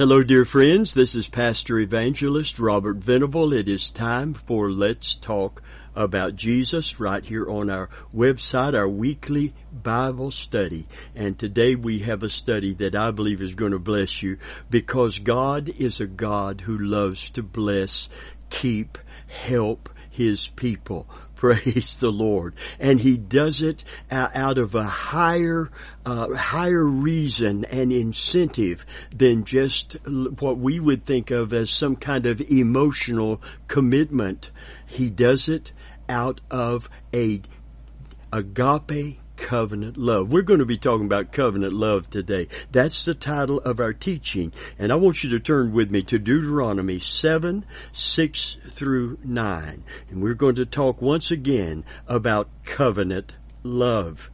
Hello, dear friends. This is Pastor Evangelist Robert Venable. It is time for Let's Talk about Jesus right here on our website, our weekly Bible study. And today we have a study that I believe is going to bless you because God is a God who loves to bless, keep, help His people. Praise the Lord. And he does it out of a higher, uh, higher reason and incentive than just what we would think of as some kind of emotional commitment. He does it out of a agape covenant love. We're going to be talking about covenant love today. That's the title of our teaching. And I want you to turn with me to Deuteronomy 7, 6 through 9. And we're going to talk once again about covenant love.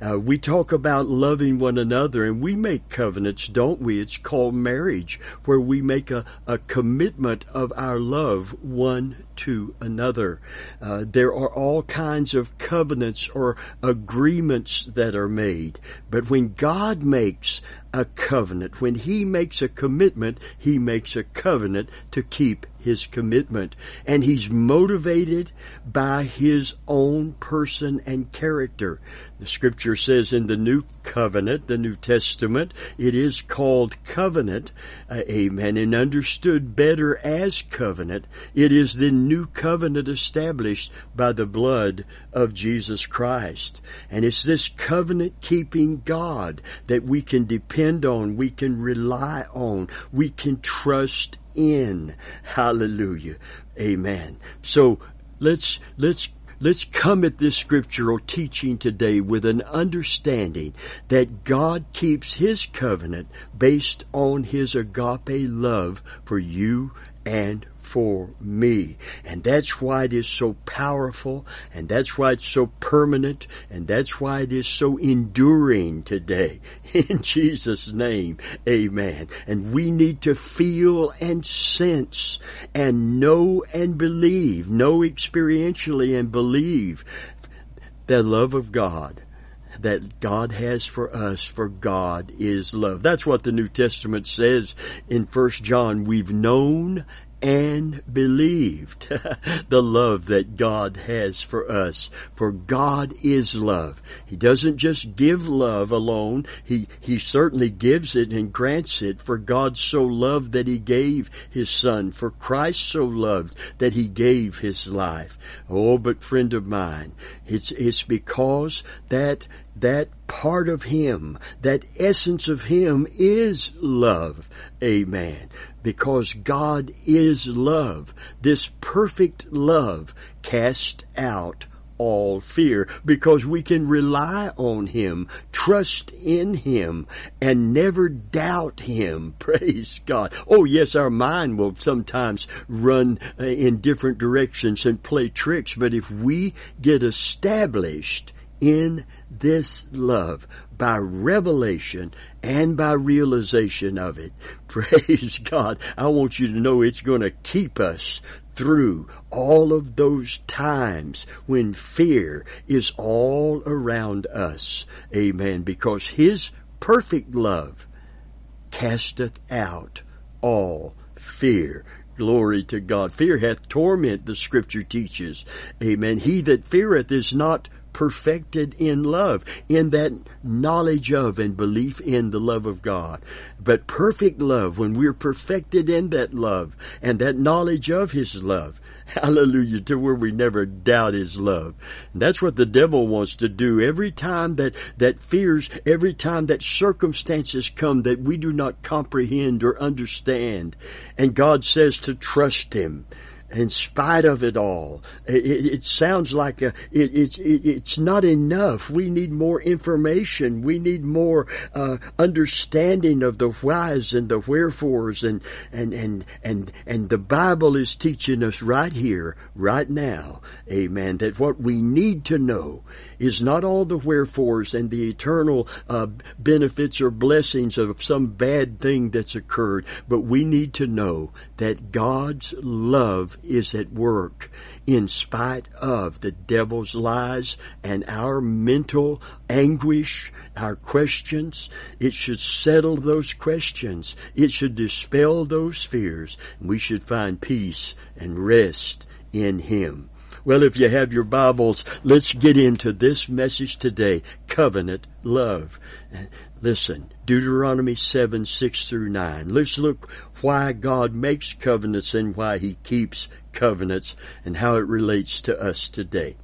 Uh, we talk about loving one another and we make covenants, don't we? It's called marriage, where we make a, a commitment of our love one to another. Uh, there are all kinds of covenants or agreements that are made. But when God makes a covenant. When he makes a commitment, he makes a covenant to keep his commitment. And he's motivated by his own person and character. The scripture says in the New Covenant, the New Testament, it is called covenant, uh, amen, and understood better as covenant. It is the new covenant established by the blood of Jesus Christ. And it's this covenant keeping God that we can depend on, we can rely on, we can trust in. Hallelujah. Amen. So let's, let's Let's come at this scriptural teaching today with an understanding that God keeps His covenant based on His agape love for you and for me. And that's why it is so powerful, and that's why it's so permanent, and that's why it is so enduring today. In Jesus' name, amen. And we need to feel and sense and know and believe, know experientially and believe the love of God that God has for us, for God is love. That's what the New Testament says in 1 John. We've known and believed the love that God has for us. For God is love. He doesn't just give love alone. He, He certainly gives it and grants it. For God so loved that He gave His Son. For Christ so loved that He gave His life. Oh, but friend of mine, it's, it's because that that part of Him, that essence of Him is love. Amen because God is love. This perfect love casts out all fear because we can rely on Him, trust in Him, and never doubt Him. Praise God. Oh yes, our mind will sometimes run uh, in different directions and play tricks, but if we get established in this love by revelation and by realization of it. Praise God. I want you to know it's going to keep us through all of those times when fear is all around us. Amen. Because His perfect love casteth out all fear. Glory to God. Fear hath torment, the scripture teaches. Amen. He that feareth is not perfected in love, in that knowledge of and belief in the love of God. But perfect love, when we're perfected in that love and that knowledge of His love, hallelujah, to where we never doubt His love. And that's what the devil wants to do every time that, that fears, every time that circumstances come that we do not comprehend or understand. And God says to trust Him in spite of it all. It, it sounds like a, it, it, it's not enough. We need more information. We need more uh, understanding of the whys and the wherefores, and and and and and the Bible is teaching us right here, right now, Amen. That what we need to know is not all the wherefores and the eternal uh, benefits or blessings of some bad thing that's occurred, but we need to know that God's love is at work in spite of the devil's lies and our mental anguish, our questions. It should settle those questions. It should dispel those fears. We should find peace and rest in Him. Well, if you have your Bibles, let's get into this message today. Covenant love. Listen, Deuteronomy 7, 6 through 9. Let's look why God makes covenants and why He keeps covenants and how it relates to us today.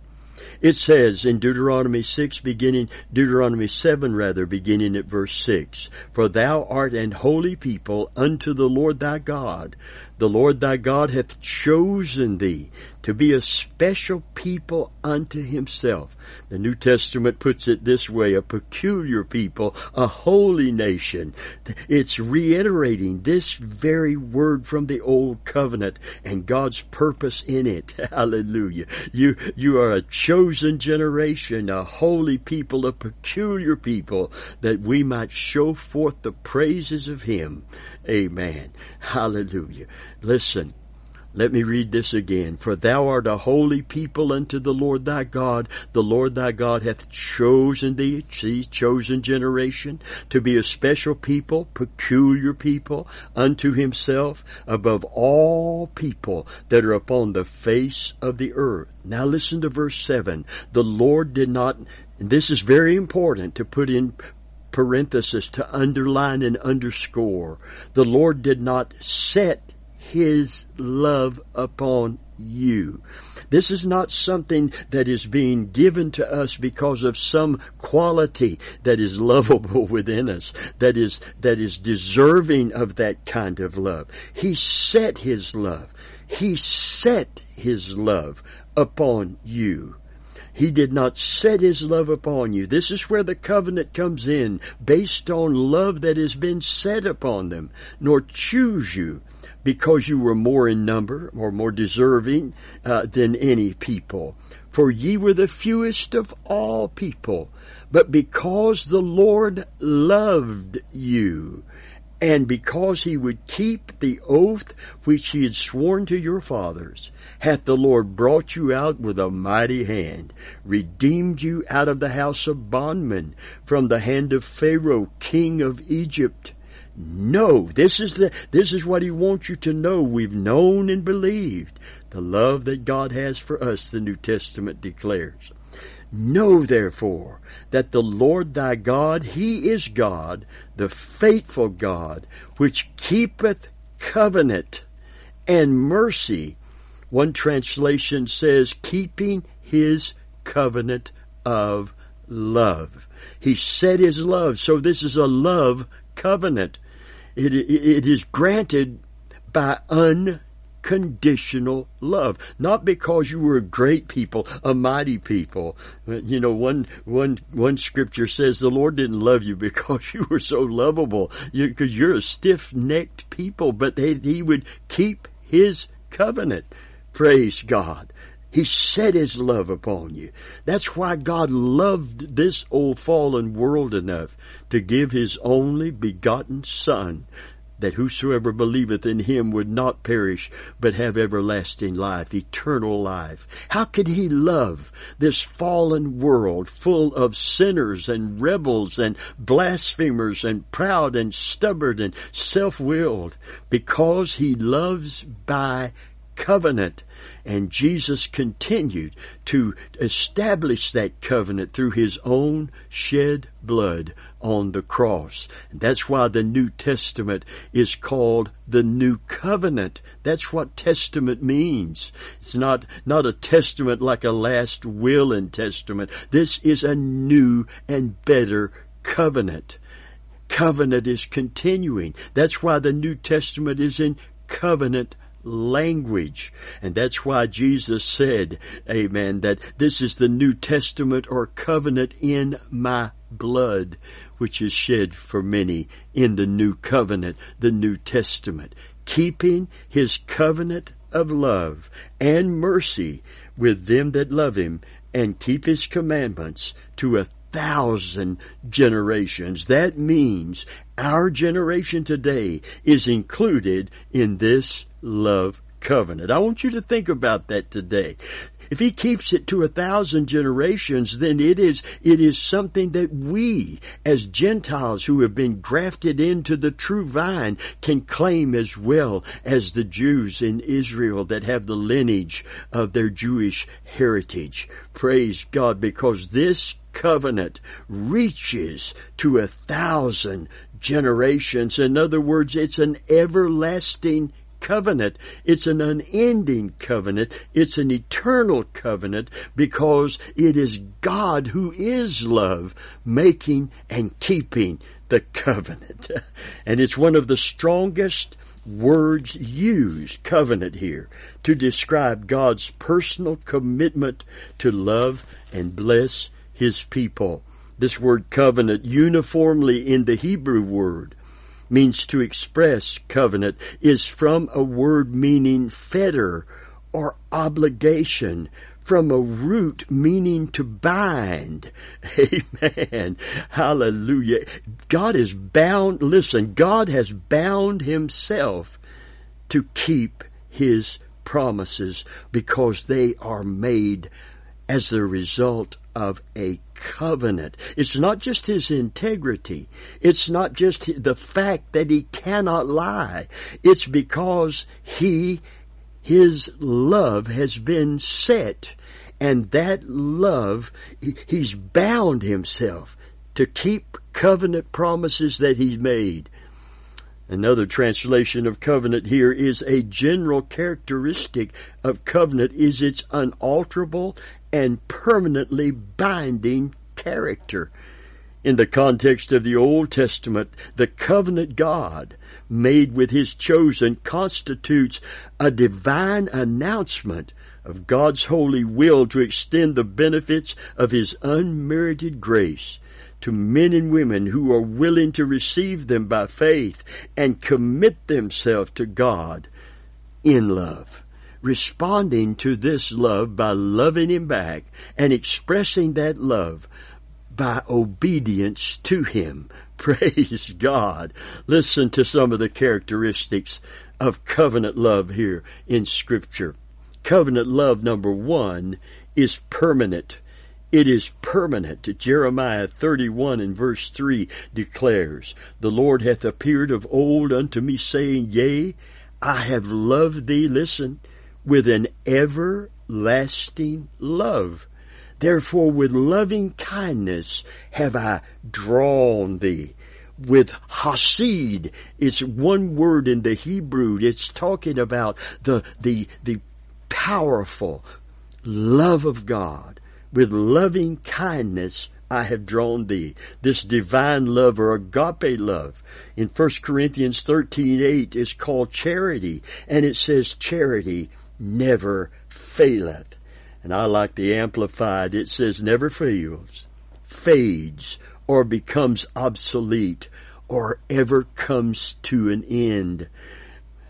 It says in Deuteronomy 6 beginning, Deuteronomy 7 rather, beginning at verse 6, For thou art an holy people unto the Lord thy God. The Lord thy God hath chosen thee to be a special people unto himself. The New Testament puts it this way, a peculiar people, a holy nation. It's reiterating this very word from the old covenant and God's purpose in it. Hallelujah. You, you are a chosen generation, a holy people, a peculiar people that we might show forth the praises of him. Amen. Hallelujah. Listen. Let me read this again. For thou art a holy people unto the Lord thy God. The Lord thy God hath chosen thee, see, chosen generation, to be a special people, peculiar people unto himself above all people that are upon the face of the earth. Now listen to verse 7. The Lord did not, this is very important to put in parenthesis to underline and underscore. The Lord did not set his love upon you. This is not something that is being given to us because of some quality that is lovable within us, that is, that is deserving of that kind of love. He set His love. He set His love upon you. He did not set His love upon you. This is where the covenant comes in, based on love that has been set upon them, nor choose you because you were more in number or more deserving uh, than any people. For ye were the fewest of all people, but because the Lord loved you, and because he would keep the oath which he had sworn to your fathers, hath the Lord brought you out with a mighty hand, redeemed you out of the house of bondmen, from the hand of Pharaoh, king of Egypt, know. This is the, this is what he wants you to know. We've known and believed the love that God has for us, the New Testament declares. Know therefore that the Lord thy God, he is God, the faithful God, which keepeth covenant and mercy. One translation says, keeping his covenant of love. He said his love. So this is a love covenant. It, it is granted by unconditional love, not because you were a great people, a mighty people. You know, one one one scripture says the Lord didn't love you because you were so lovable, because you, are a stiff-necked people, but they, He would keep His covenant. Praise God. He set His love upon you. That's why God loved this old fallen world enough to give His only begotten Son that whosoever believeth in him would not perish, but have everlasting life, eternal life. How could he love this fallen world full of sinners and rebels and blasphemers and proud and stubborn and self-willed? Because he loves by covenant. And Jesus continued to establish that covenant through his own shed blood on the cross. That's why the New Testament is called the New Covenant. That's what testament means. It's not, not a testament like a last will and testament. This is a new and better covenant. Covenant is continuing. That's why the New Testament is in covenant language. And that's why Jesus said, amen, that this is the New Testament or covenant in my blood, which is shed for many in the new covenant, the New Testament, keeping his covenant of love and mercy with them that love him and keep his commandments to a thousand generations. That means our generation today is included in this love covenant. I want you to think about that today. If he keeps it to a thousand generations, then it is, it is something that we, as Gentiles who have been grafted into the true vine, can claim as well as the Jews in Israel that have the lineage of their Jewish heritage. Praise God, because this covenant reaches to a thousand generations. In other words, it's an everlasting covenant. It's an unending covenant. It's an eternal covenant because it is God who is love making and keeping the covenant. And it's one of the strongest words used, covenant here, to describe God's personal commitment to love and bless His people. This word covenant uniformly in the Hebrew word means to express covenant is from a word meaning fetter or obligation from a root meaning to bind. Amen. Hallelujah. God is bound, listen, God has bound himself to keep his promises because they are made as the result of a covenant. It's not just his integrity. It's not just the fact that he cannot lie. It's because he, his love has been set and that love, he's bound himself to keep covenant promises that he's made. Another translation of covenant here is a general characteristic of covenant is its unalterable and permanently binding character. In the context of the Old Testament, the covenant God made with his chosen constitutes a divine announcement of God's holy will to extend the benefits of his unmerited grace to men and women who are willing to receive them by faith and commit themselves to God in love responding to this love by loving Him back and expressing that love by obedience to Him. Praise God. Listen to some of the characteristics of covenant love here in Scripture. Covenant love number one is permanent. It is permanent. Jeremiah 31 and verse 3 declares, The Lord hath appeared of old unto me, saying, Yea, I have loved thee, listen, with an everlasting love. Therefore with loving kindness have I drawn thee. With hesed, it's one word in the Hebrew. It's talking about the, the, the powerful love of God. With loving kindness I have drawn thee. This divine love or agape love in 1 Corinthians 13, 8 is called charity. And it says charity never faileth. And I like the Amplified. It says never fails, fades, or becomes obsolete, or ever comes to an end.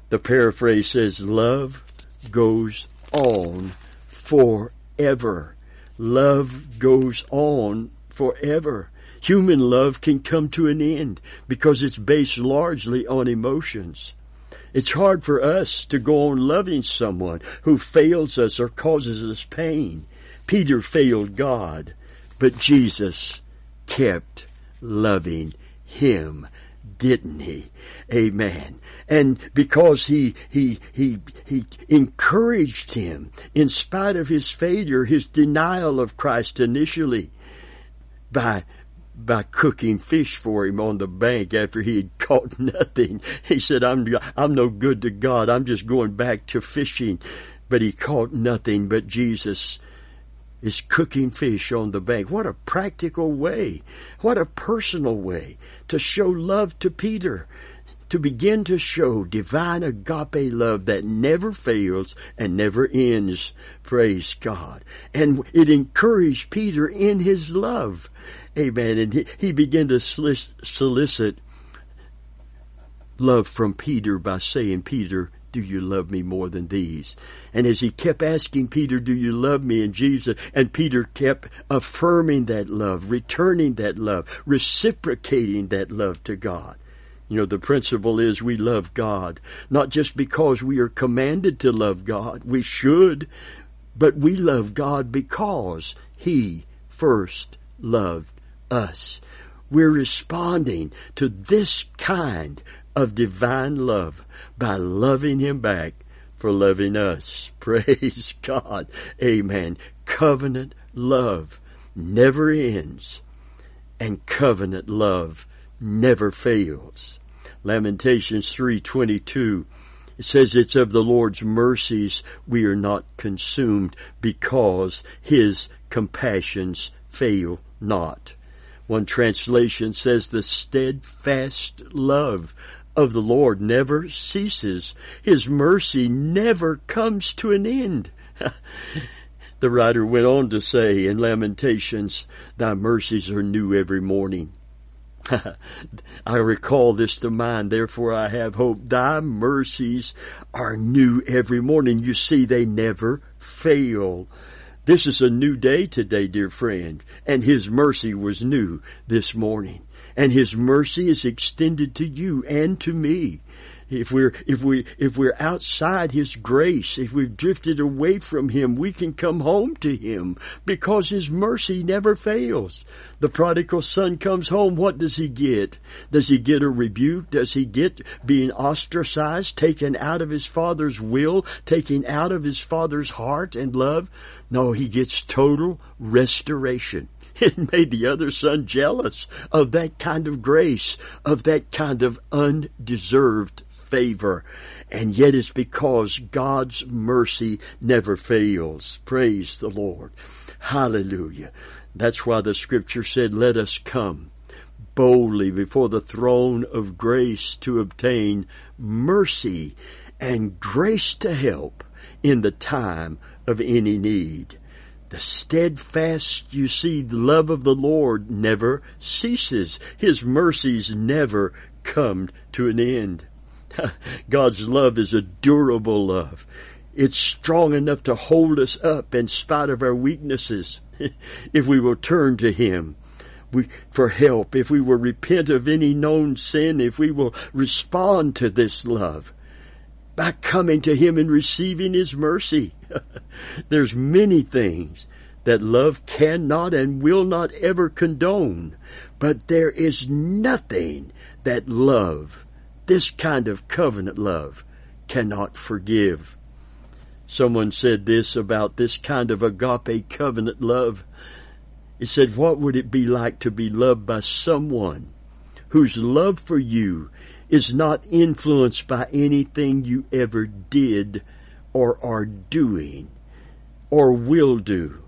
The paraphrase says love goes on forever. Love goes on forever. Human love can come to an end because it's based largely on emotions. It's hard for us to go on loving someone who fails us or causes us pain. Peter failed God, but Jesus kept loving him, didn't he? Amen. And because he, he, he, he encouraged him in spite of his failure, his denial of Christ initially by by cooking fish for him on the bank after he had caught nothing. He said, I'm, I'm no good to God. I'm just going back to fishing. But he caught nothing but Jesus is cooking fish on the bank. What a practical way. What a personal way to show love to Peter. To begin to show divine agape love that never fails and never ends. Praise God. And it encouraged Peter in his love. Amen. And he, he began to solicit love from Peter by saying, Peter, do you love me more than these? And as he kept asking Peter, do you love me? And Jesus, and Peter kept affirming that love, returning that love, reciprocating that love to God. You know, the principle is we love God, not just because we are commanded to love God. We should, but we love God because He first loved us. We're responding to this kind of divine love by loving Him back for loving us. Praise God. Amen. Covenant love never ends and covenant love never fails. Lamentations 3:22 it says it's of the Lord's mercies we are not consumed because his compassions fail not. One translation says the steadfast love of the Lord never ceases. His mercy never comes to an end. the writer went on to say in Lamentations, Thy mercies are new every morning. I recall this to mind, therefore I have hope. Thy mercies are new every morning. You see, they never fail. This is a new day today, dear friend, and His mercy was new this morning. And His mercy is extended to you and to me. If we're, if we, if we're outside His grace, if we've drifted away from Him, we can come home to Him because His mercy never fails. The prodigal son comes home. What does he get? Does he get a rebuke? Does he get being ostracized, taken out of his father's will, taken out of his father's heart and love? No, he gets total restoration. It made the other son jealous of that kind of grace, of that kind of undeserved favor. And yet it's because God's mercy never fails. Praise the Lord. Hallelujah. That's why the scripture said, let us come boldly before the throne of grace to obtain mercy and grace to help in the time of any need. The steadfast, you see, the love of the Lord never ceases. His mercies never come to an end. God's love is a durable love. It's strong enough to hold us up in spite of our weaknesses. if we will turn to Him we, for help, if we will repent of any known sin, if we will respond to this love by coming to Him and receiving His mercy. There's many things that love cannot and will not ever condone, but there is nothing that love this kind of covenant love cannot forgive. Someone said this about this kind of agape covenant love. It said, what would it be like to be loved by someone whose love for you is not influenced by anything you ever did or are doing or will do,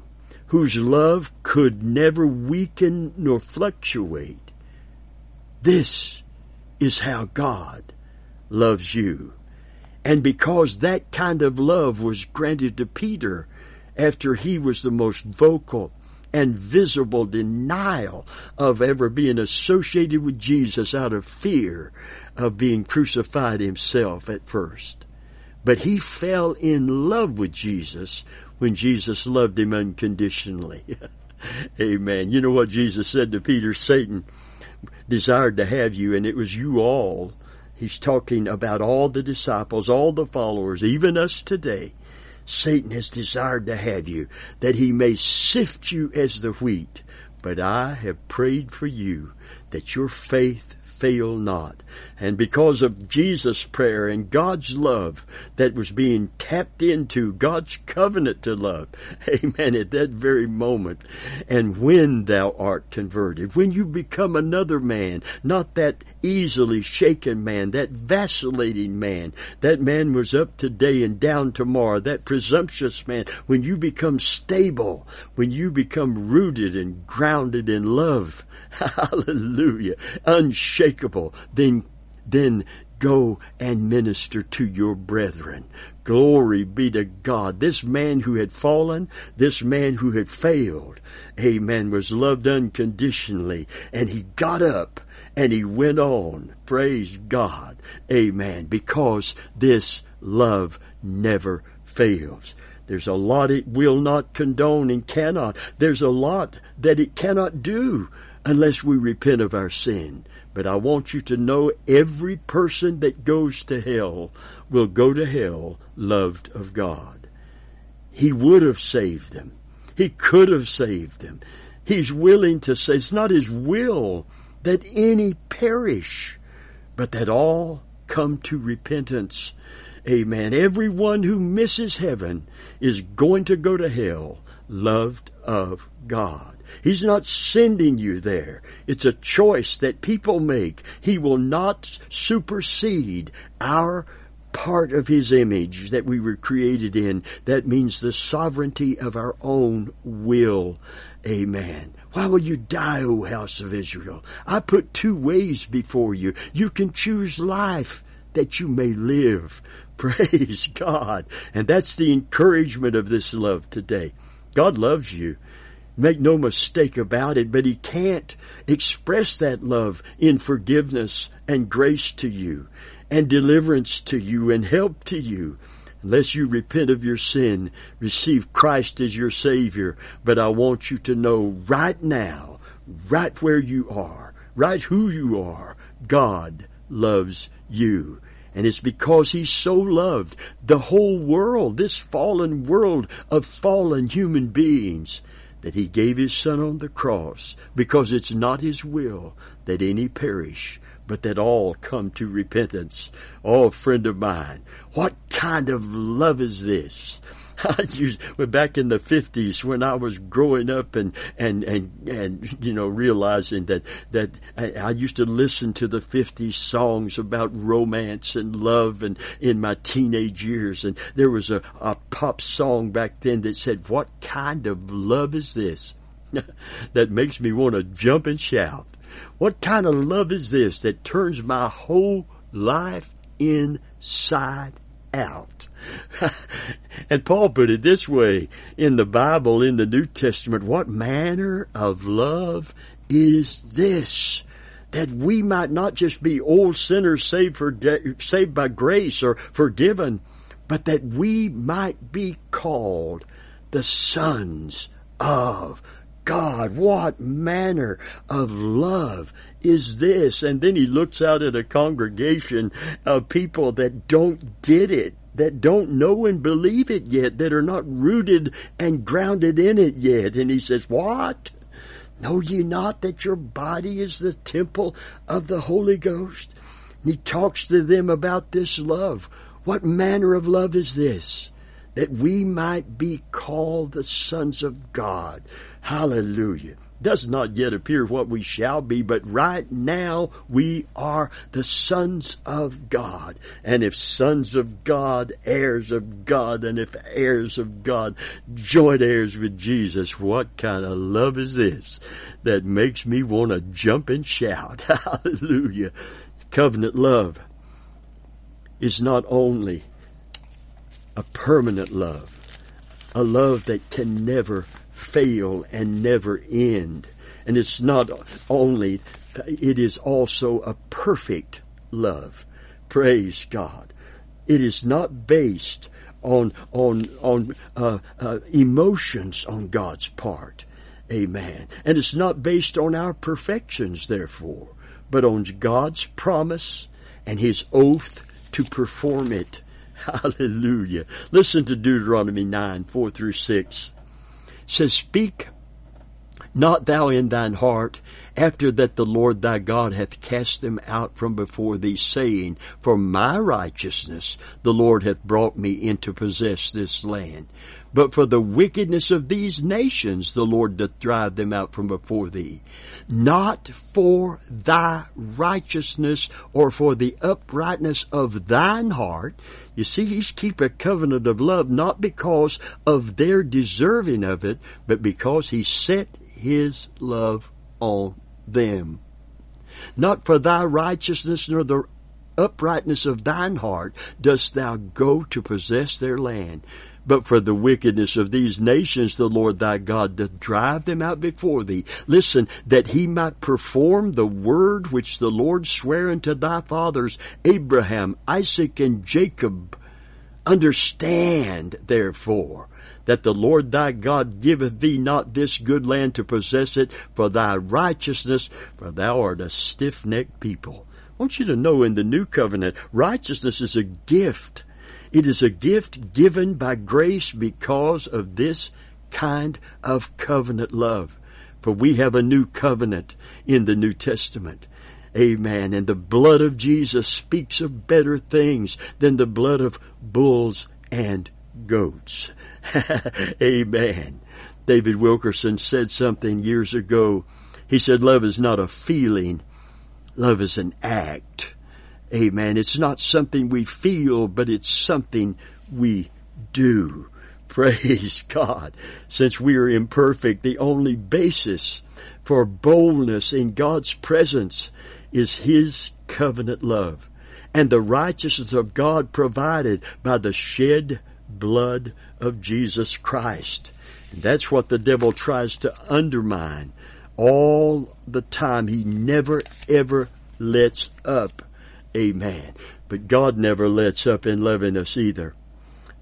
whose love could never weaken nor fluctuate. This is how God loves you. And because that kind of love was granted to Peter after he was the most vocal and visible denial of ever being associated with Jesus out of fear of being crucified himself at first. But he fell in love with Jesus when Jesus loved him unconditionally. Amen. You know what Jesus said to Peter? Satan desired to have you, and it was you all. He's talking about all the disciples, all the followers, even us today. Satan has desired to have you, that he may sift you as the wheat. But I have prayed for you that your faith fail not. And because of Jesus' prayer and God's love that was being tapped into, God's covenant to love, amen, at that very moment. And when thou art converted, when you become another man, not that easily shaken man, that vacillating man, that man was up today and down tomorrow, that presumptuous man, when you become stable, when you become rooted and grounded in love, hallelujah, unshakable, then then go and minister to your brethren. Glory be to God. This man who had fallen, this man who had failed, amen, was loved unconditionally and he got up and he went on. Praise God. Amen. Because this love never fails. There's a lot it will not condone and cannot. There's a lot that it cannot do unless we repent of our sin. But I want you to know every person that goes to hell will go to hell loved of God. He would have saved them. He could have saved them. He's willing to say it's not his will that any perish, but that all come to repentance. Amen. Everyone who misses heaven is going to go to hell loved of God. He's not sending you there. It's a choice that people make. He will not supersede our part of His image that we were created in. That means the sovereignty of our own will. Amen. Why will you die, O house of Israel? I put two ways before you. You can choose life that you may live. Praise God. And that's the encouragement of this love today. God loves you. Make no mistake about it, but He can't express that love in forgiveness and grace to you and deliverance to you and help to you unless you repent of your sin, receive Christ as your Savior. But I want you to know right now, right where you are, right who you are, God loves you. And it's because He so loved the whole world, this fallen world of fallen human beings, that he gave his son on the cross because it's not his will that any perish, but that all come to repentance. Oh, friend of mine, what kind of love is this? I used back in the fifties when I was growing up and and and and you know realizing that that I, I used to listen to the fifties songs about romance and love and in my teenage years. And there was a, a pop song back then that said what kind of love is this? That makes me want to jump and shout. What kind of love is this that turns my whole life inside out and Paul put it this way in the Bible, in the New Testament, what manner of love is this? That we might not just be old sinners saved for, saved by grace or forgiven, but that we might be called the sons of God. What manner of love is this? And then he looks out at a congregation of people that don't get it that don't know and believe it yet, that are not rooted and grounded in it yet. And he says, What? Know ye not that your body is the temple of the Holy Ghost? And he talks to them about this love. What manner of love is this? That we might be called the sons of God. Hallelujah does not yet appear what we shall be, but right now we are the sons of God. And if sons of God, heirs of God, and if heirs of God, joint heirs with Jesus, what kind of love is this that makes me want to jump and shout? Hallelujah. Covenant love is not only a permanent love, a love that can never fail and never end. And it's not only, it is also a perfect love. Praise God. It is not based on, on, on, uh, uh, emotions on God's part. Amen. And it's not based on our perfections, therefore, but on God's promise and His oath to perform it. Hallelujah. Listen to Deuteronomy 9, 4 through 6 says, Speak not thou in thine heart, after that the Lord thy God hath cast them out from before thee, saying, For my righteousness the Lord hath brought me in to possess this land. But for the wickedness of these nations the Lord doth drive them out from before thee. Not for thy righteousness or for the uprightness of thine heart. You see, he's keep a covenant of love not because of their deserving of it, but because he set his love on them. Not for thy righteousness nor the uprightness of thine heart dost thou go to possess their land, but for the wickedness of these nations, the Lord thy God doth drive them out before thee. Listen, that he might perform the word which the Lord sware unto thy fathers, Abraham, Isaac, and Jacob, Understand, therefore, that the Lord thy God giveth thee not this good land to possess it for thy righteousness, for thou art a stiff-necked people. I want you to know in the new covenant, righteousness is a gift. It is a gift given by grace because of this kind of covenant love. For we have a new covenant in the New Testament. Amen. And the blood of Jesus speaks of better things than the blood of bulls and goats. Amen. David Wilkerson said something years ago. He said, love is not a feeling. Love is an act. Amen. It's not something we feel, but it's something we do. Praise God. Since we are imperfect, the only basis for boldness in God's presence is His covenant love and the righteousness of God provided by the shed blood of Jesus Christ. And that's what the devil tries to undermine all the time. He never ever lets up. Amen. But God never lets up in loving us either.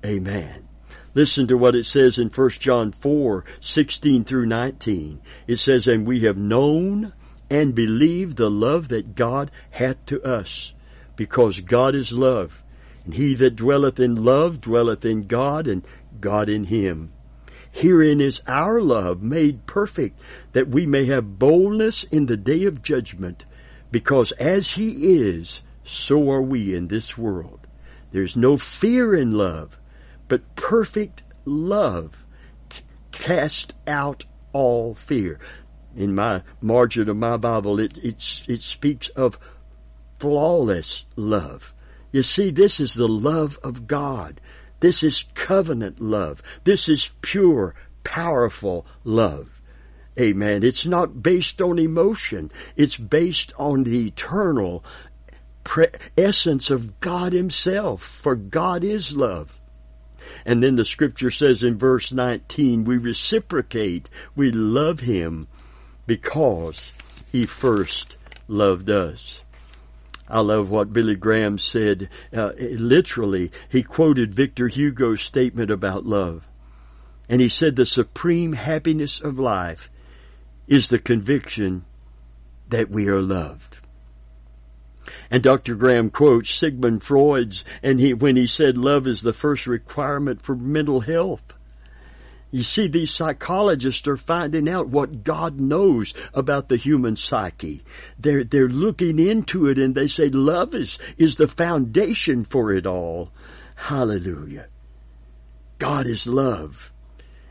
Amen. Listen to what it says in 1 John 4, 16 through 19. It says, And we have known and believed the love that God hath to us, because God is love. And he that dwelleth in love dwelleth in God, and God in him. Herein is our love made perfect, that we may have boldness in the day of judgment, because as he is, so are we in this world. There's no fear in love, but perfect love cast out all fear. In my margin of my Bible, it, it, it speaks of flawless love. You see, this is the love of God. This is covenant love. This is pure, powerful love. Amen. It's not based on emotion. It's based on the eternal pre- essence of God Himself. For God is love. And then the scripture says in verse 19, we reciprocate. We love Him because He first loved us. I love what Billy Graham said. Uh, literally, he quoted Victor Hugo's statement about love. And he said the supreme happiness of life is the conviction that we are loved. And Dr. Graham quotes Sigmund Freud's and he, when he said love is the first requirement for mental health. You see, these psychologists are finding out what God knows about the human psyche. They're, they're looking into it and they say love is, is the foundation for it all. Hallelujah. God is love.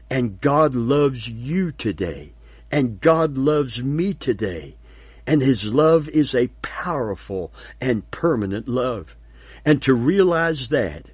And God loves you today. And God loves me today. And His love is a powerful and permanent love. And to realize that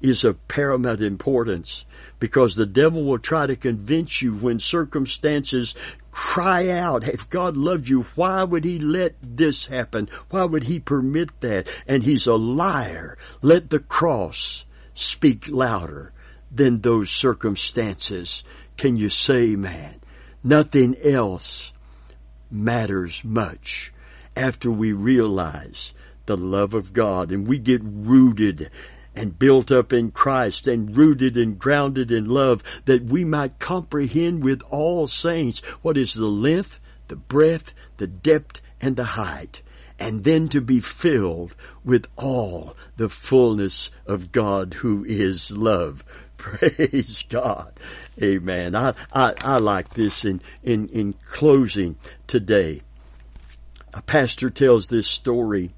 is of paramount importance because the devil will try to convince you when circumstances cry out, if God loved you, why would he let this happen? Why would he permit that? And he's a liar. Let the cross speak louder than those circumstances. Can you say, man? Nothing else matters much after we realize the love of God and we get rooted and built up in Christ and rooted and grounded in love that we might comprehend with all saints what is the length, the breadth, the depth, and the height, and then to be filled with all the fullness of God who is love. Praise God. Amen. I, I, I like this in, in, in closing today. A pastor tells this story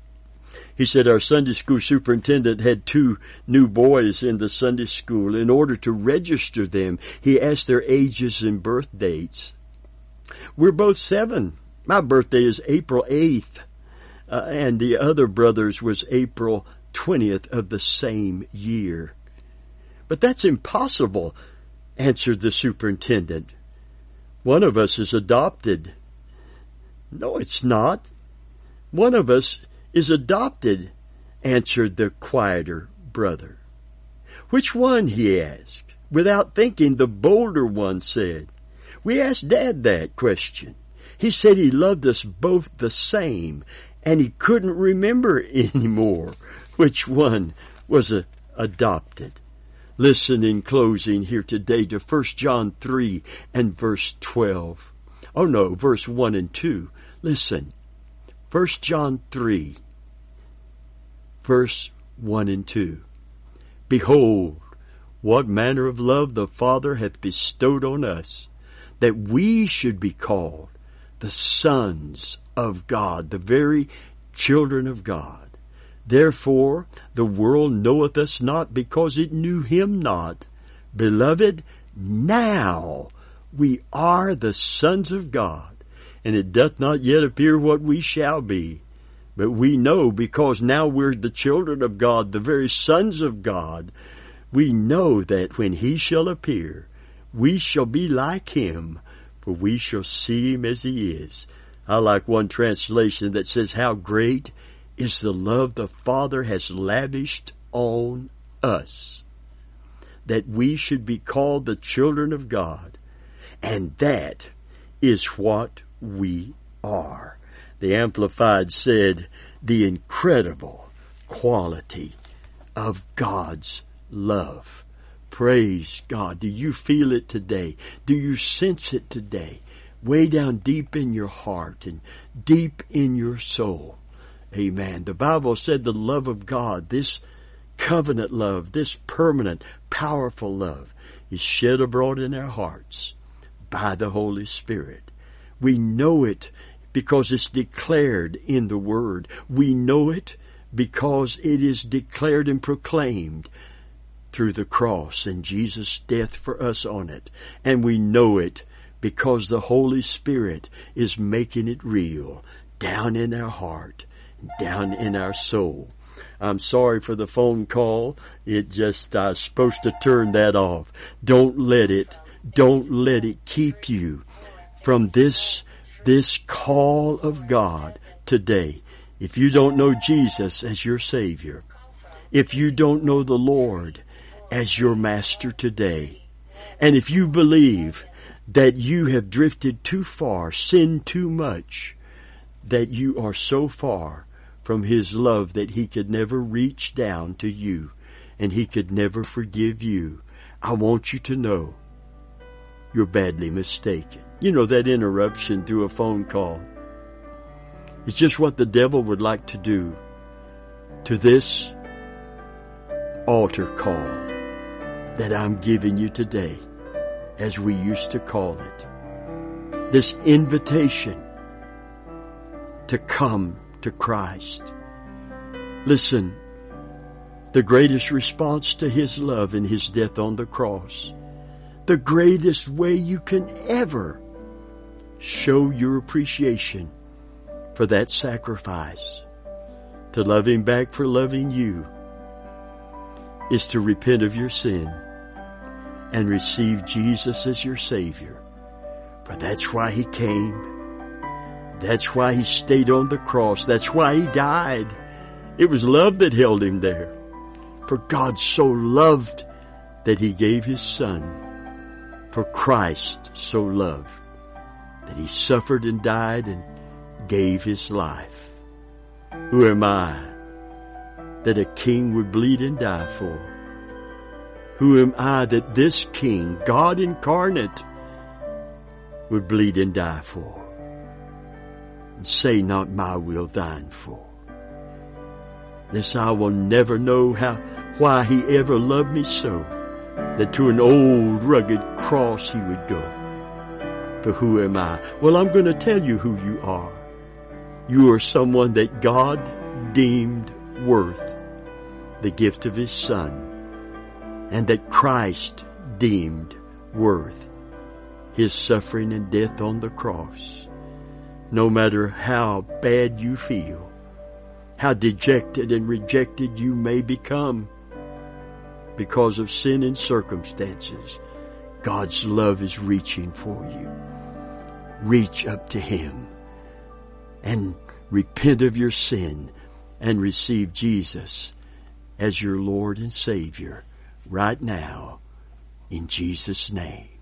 he said our Sunday school superintendent had two new boys in the Sunday school. In order to register them, he asked their ages and birth dates. We're both seven. My birthday is April 8th, uh, and the other brother's was April 20th of the same year. But that's impossible, answered the superintendent. One of us is adopted. No, it's not. One of us is adopted, answered the quieter brother. Which one? he asked. Without thinking, the bolder one said. We asked Dad that question. He said he loved us both the same, and he couldn't remember anymore which one was adopted. Listen in closing here today to 1 John 3 and verse 12. Oh no, verse 1 and 2. Listen. 1 John 3, verse 1 and 2. Behold, what manner of love the Father hath bestowed on us, that we should be called the sons of God, the very children of God. Therefore the world knoweth us not because it knew him not. Beloved, now we are the sons of God, and it doth not yet appear what we shall be. But we know because now we're the children of God, the very sons of God, we know that when he shall appear, we shall be like him, for we shall see him as he is. I like one translation that says, How great is the love the Father has lavished on us, that we should be called the children of God. And that is what we are. The Amplified said, the incredible quality of God's love. Praise God. Do you feel it today? Do you sense it today? Way down deep in your heart and deep in your soul. Amen. The Bible said the love of God, this covenant love, this permanent, powerful love is shed abroad in our hearts by the Holy Spirit. We know it because it's declared in the Word. We know it because it is declared and proclaimed through the cross and Jesus' death for us on it. And we know it because the Holy Spirit is making it real down in our heart, down in our soul. I'm sorry for the phone call. It just, I was supposed to turn that off. Don't let it, don't let it keep you from this, this call of God today. If you don't know Jesus as your Savior, if you don't know the Lord as your master today. And if you believe that you have drifted too far, sinned too much, that you are so far from His love that He could never reach down to you and He could never forgive you, I want you to know you're badly mistaken. You know that interruption through a phone call. It's just what the devil would like to do to this altar call that I'm giving you today, as we used to call it. This invitation to come to Christ. Listen, the greatest response to His love and His death on the cross, the greatest way you can ever show your appreciation for that sacrifice, to love Him back for loving you, is to repent of your sin and receive Jesus as your Savior. For that's why He came. That's why He stayed on the cross. That's why He died. It was love that held Him there. For God so loved that He gave His Son. For Christ so loved that He suffered and died and gave His life. Who am I that a king would bleed and die for? Who am I that this King, God incarnate, would bleed and die for? And say not my will, thine for. This I will never know how, why he ever loved me so, that to an old rugged cross he would go. But who am I? Well, I'm going to tell you who you are. You are someone that God deemed worth the gift of his son and that Christ deemed worth his suffering and death on the cross. No matter how bad you feel, how dejected and rejected you may become because of sin and circumstances, God's love is reaching for you. Reach up to Him and repent of your sin and receive Jesus as your Lord and Savior right now in Jesus' name.